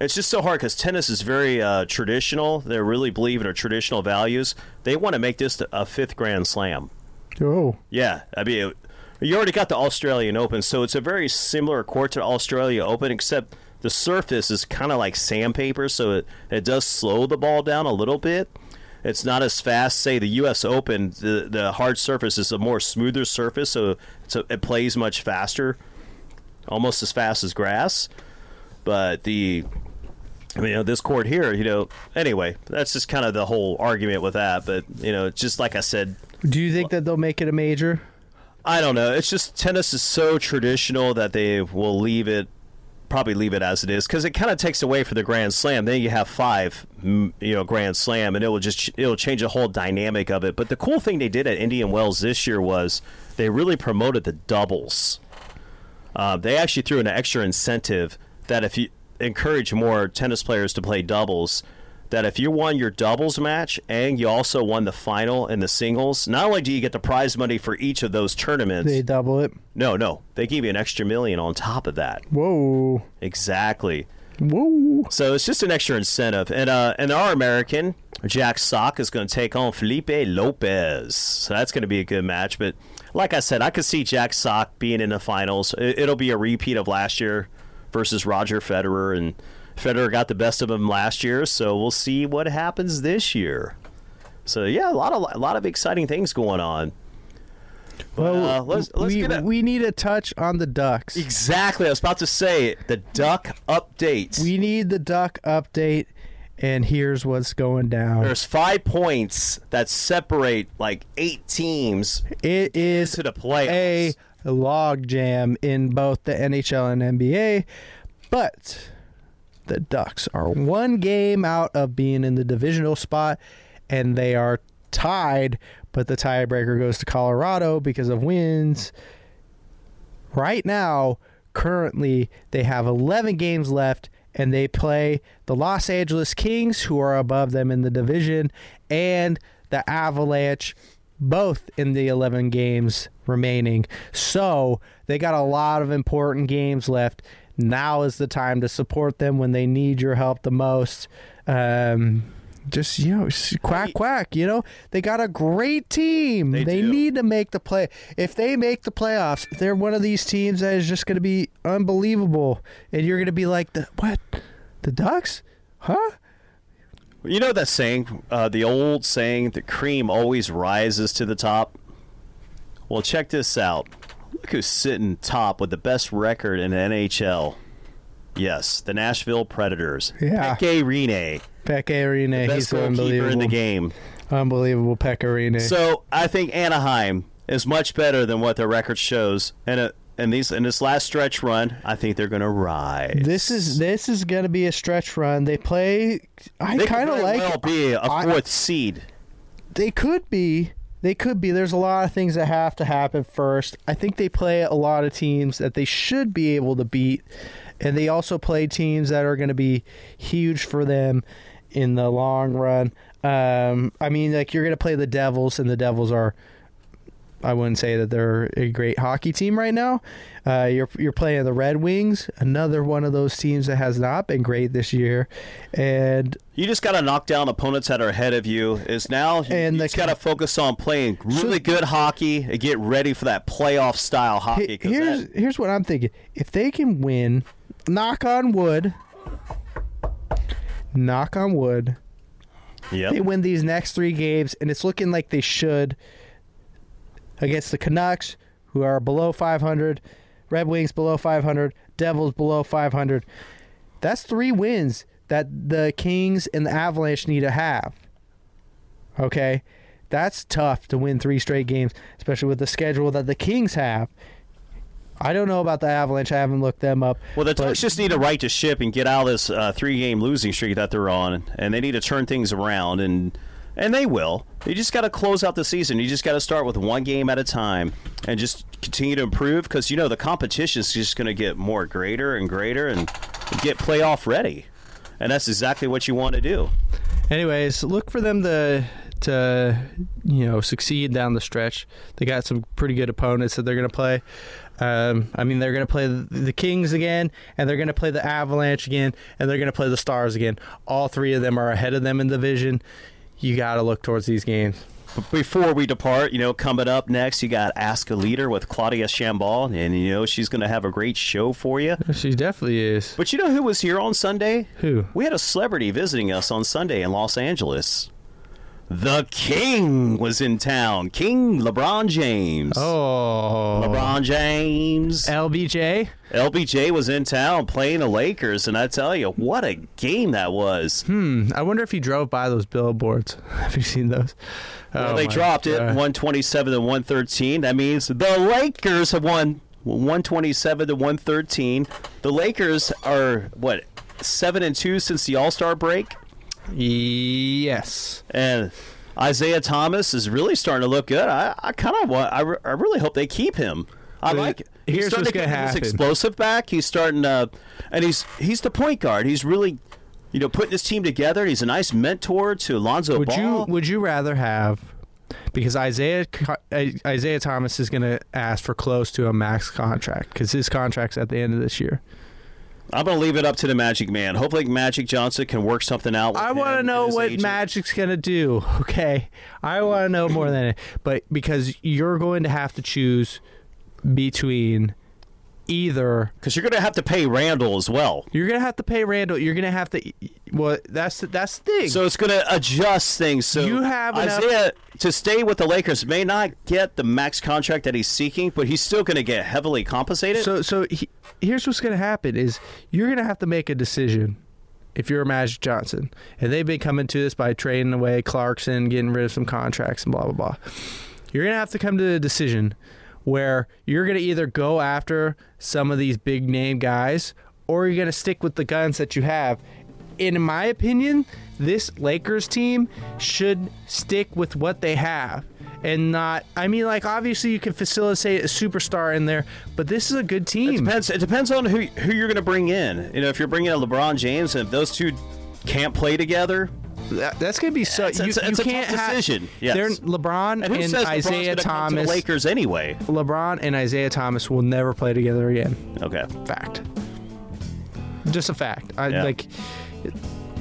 It's just so hard because tennis is very uh, traditional. They really believe in our traditional values. They want to make this a fifth Grand Slam. Oh, Yeah, I mean, you already got the Australian Open, so it's a very similar court to Australia Open, except the surface is kind of like sandpaper, so it, it does slow the ball down a little bit. It's not as fast. Say the U.S. Open, the the hard surface is a more smoother surface, so a, it plays much faster, almost as fast as grass. But the I mean, you know, this court here, you know, anyway, that's just kind of the whole argument with that. But, you know, just like I said. Do you think that they'll make it a major? I don't know. It's just tennis is so traditional that they will leave it, probably leave it as it is, because it kind of takes away for the Grand Slam. Then you have five, you know, Grand Slam, and it will just it will change the whole dynamic of it. But the cool thing they did at Indian Wells this year was they really promoted the doubles. Uh, they actually threw an extra incentive that if you encourage more tennis players to play doubles that if you won your doubles match and you also won the final in the singles, not only do you get the prize money for each of those tournaments, they double it. No, no, they give you an extra million on top of that. Whoa! Exactly. Whoa! So it's just an extra incentive, and uh, and our American Jack Sock is going to take on Felipe Lopez. So that's going to be a good match. But like I said, I could see Jack Sock being in the finals. It'll be a repeat of last year versus Roger Federer, and Federer got the best of him last year. So we'll see what happens this year. So yeah, a lot of a lot of exciting things going on. Well, uh, let's, let's we, a, we need a touch on the ducks. Exactly, I was about to say the duck update. We need the duck update, and here's what's going down. There's five points that separate like eight teams. It is to the playoffs. A logjam in both the NHL and NBA, but the Ducks are one game out of being in the divisional spot, and they are tied. But the tiebreaker goes to Colorado because of wins. Right now, currently, they have 11 games left, and they play the Los Angeles Kings, who are above them in the division, and the Avalanche, both in the 11 games remaining. So they got a lot of important games left. Now is the time to support them when they need your help the most. Um, just you know, quack quack. You know, they got a great team. They, they need to make the play. If they make the playoffs, they're one of these teams that is just going to be unbelievable, and you're going to be like, the what? The Ducks? Huh? You know that saying, uh, the old saying, the cream always rises to the top. Well, check this out. Look who's sitting top with the best record in the NHL. Yes, the Nashville Predators. Yeah. Pekka Rinne. Pekka Rinne. He's unbelievable. in the game. Unbelievable, Pekka Rinne. So I think Anaheim is much better than what their record shows. And uh, and these in this last stretch run, I think they're going to rise. This is this is going to be a stretch run. They play. I kind of like. Well, be a fourth I, seed. They could be. They could be. There's a lot of things that have to happen first. I think they play a lot of teams that they should be able to beat, and they also play teams that are going to be huge for them in the long run. Um, I mean, like you're going to play the Devils, and the Devils are I wouldn't say that they're a great hockey team right now. Uh, you're you're playing the Red Wings, another one of those teams that has not been great this year, and you just got to knock down opponents that are ahead of you. Is now and you just got to focus on playing really so, good hockey and get ready for that playoff style hockey. Here's that, here's what I'm thinking: if they can win, knock on wood, knock on wood. Yep. They win these next three games, and it's looking like they should against the Canucks, who are below 500, Red Wings below 500, Devils below 500. That's three wins that the Kings and the Avalanche need to have. Okay? That's tough to win three straight games, especially with the schedule that the Kings have. I don't know about the Avalanche. I haven't looked them up. Well, the Ducks just need to right to ship and get out of this uh, three-game losing streak that they're on, and they need to turn things around. And and they will. You just got to close out the season. You just got to start with one game at a time and just continue to improve because you know the competition is just going to get more greater and greater and get playoff ready. And that's exactly what you want to do. Anyways, look for them to to you know succeed down the stretch. They got some pretty good opponents that they're going to play. Um, I mean, they're going to play the Kings again, and they're going to play the Avalanche again, and they're going to play the Stars again. All three of them are ahead of them in the division you got to look towards these games. But before we depart, you know, coming up next, you got Ask a Leader with Claudia Chambal, and you know she's going to have a great show for you. She definitely is. But you know who was here on Sunday? Who? We had a celebrity visiting us on Sunday in Los Angeles. The King was in town. King LeBron James. Oh, LeBron James. LBJ. LBJ was in town playing the Lakers, and I tell you, what a game that was. Hmm. I wonder if he drove by those billboards. Have you seen those? Well, Oh they dropped it 127 to 113. That means the Lakers have won 127 to 113. The Lakers are what seven and two since the All Star break, Yes. and Isaiah Thomas is really starting to look good. I, I kind of want. I, re- I really hope they keep him. I But like. it. He's here's starting to get his explosive back. He's starting to, and he's he's the point guard. He's really, you know, putting his team together. He's a nice mentor to Alonzo Would you Would you rather have? Because Isaiah uh, Isaiah Thomas is going to ask for close to a max contract because his contract's at the end of this year. I'm going to leave it up to the Magic Man. Hopefully, Magic Johnson can work something out. With I want to know what agent. Magic's going to do. Okay, I want to know more than it. But because you're going to have to choose between either Because you're going to have to pay Randall as well. you're going to have to pay Randall. You're going to have to. Well, that's the, that's the thing. So it's going to adjust things. So You have enough- Isaiah to stay with the Lakers may not get the max contract that he's seeking, but he's still going to get heavily compensated. So, so he, here's what's going to happen: is you're going to have to make a decision if you're Magic Johnson, and they've been coming to this by trading away Clarkson, getting rid of some contracts, and blah blah blah. You're to have to come to a decision where you're going to either go after some of these big name guys, or you're going to stick with the guns that you have. In my opinion, this Lakers team should stick with what they have and not. I mean, like obviously you can facilitate a superstar in there, but this is a good team. it depends. It depends on who who you're going to bring in. You know, if you're bringing in LeBron James, and if those two can't play together, That- that's gonna be so. It's- you, it's- it's you a can't tough have- decision, yes. They're LeBron and and Isaiah to Thomas. the Lakers anyway? LeBron and Isaiah Thomas will never play together again. Okay. Fact. Just a fact. I Yeah. like.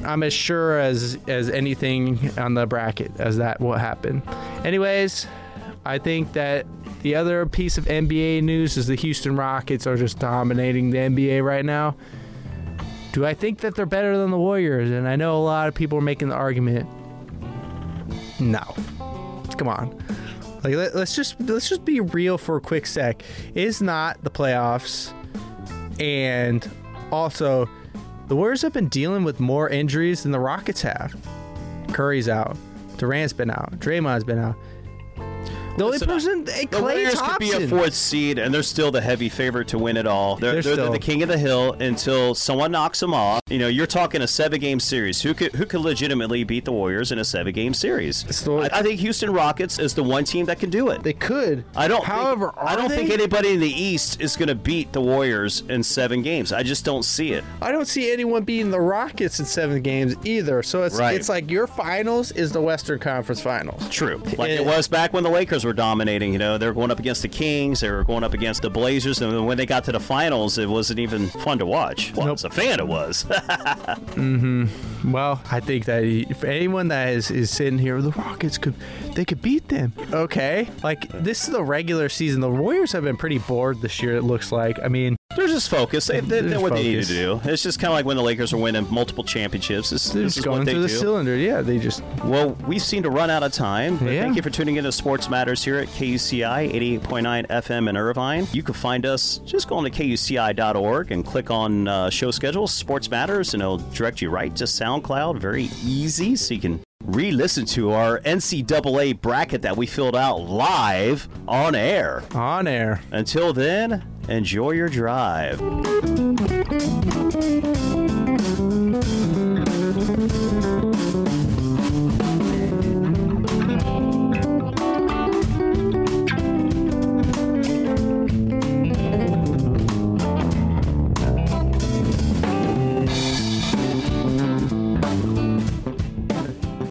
I'm as sure as as anything on the bracket as that will happen. Anyways, I think that the other piece of NBA news is the Houston Rockets are just dominating the NBA right now. Do I think that they're better than the Warriors? And I know a lot of people are making the argument. No. Come on. Like let, us just let's just be real for a quick sec. It's not the playoffs, and also the Warriors have been dealing with more injuries than the Rockets have. Curry's out. Durant's been out. Draymond's been out. The only Listen, person, hey, The Klay Warriors Thompson. could be a fourth seed, and they're still the heavy favorite to win it all. They're, They're they're, still- the king of the hill until someone knocks them off. You know, you're talking a seven-game series. Who could who could legitimately beat the Warriors in a seven-game series? So- I, I think Houston Rockets is the one team that can do it. They could. I don't. However, think, I are don't they? think anybody in the East is going to beat the Warriors in seven games. I just don't see it. I don't see anyone beating the Rockets in seven games either. So it's Right. it's like your finals is the Western Conference Finals. True, like Eh. it was back when the Lakers were dominating. You know, they were going up against the Kings, they were going up against the Blazers, and when they got to the finals, it wasn't even fun to watch. Well, Nope. as a fan, it was. Mm-hmm. Well, I think that if anyone that is, is sitting here, the Rockets could they could beat them. Okay, like this is the regular season. The Warriors have been pretty bored this year. It looks like. I mean, They're just focused. They, they, know what they need to do. It's just kind of like when the Lakers are winning multiple championships. This, they're this just is going what they through the do. cylinder. Yeah, they just Well, we seem to run out of time. But Yeah. Thank you for tuning in to Sports Matters here at KUCI 88.9 FM in Irvine. You can find us just go on to KUCI.org and click on uh, show schedule, Sports Matters, and it'll direct you right to SoundCloud. Very easy, so you can re listen to our NCAA bracket that we filled out live on air. on air. Until then, enjoy your drive.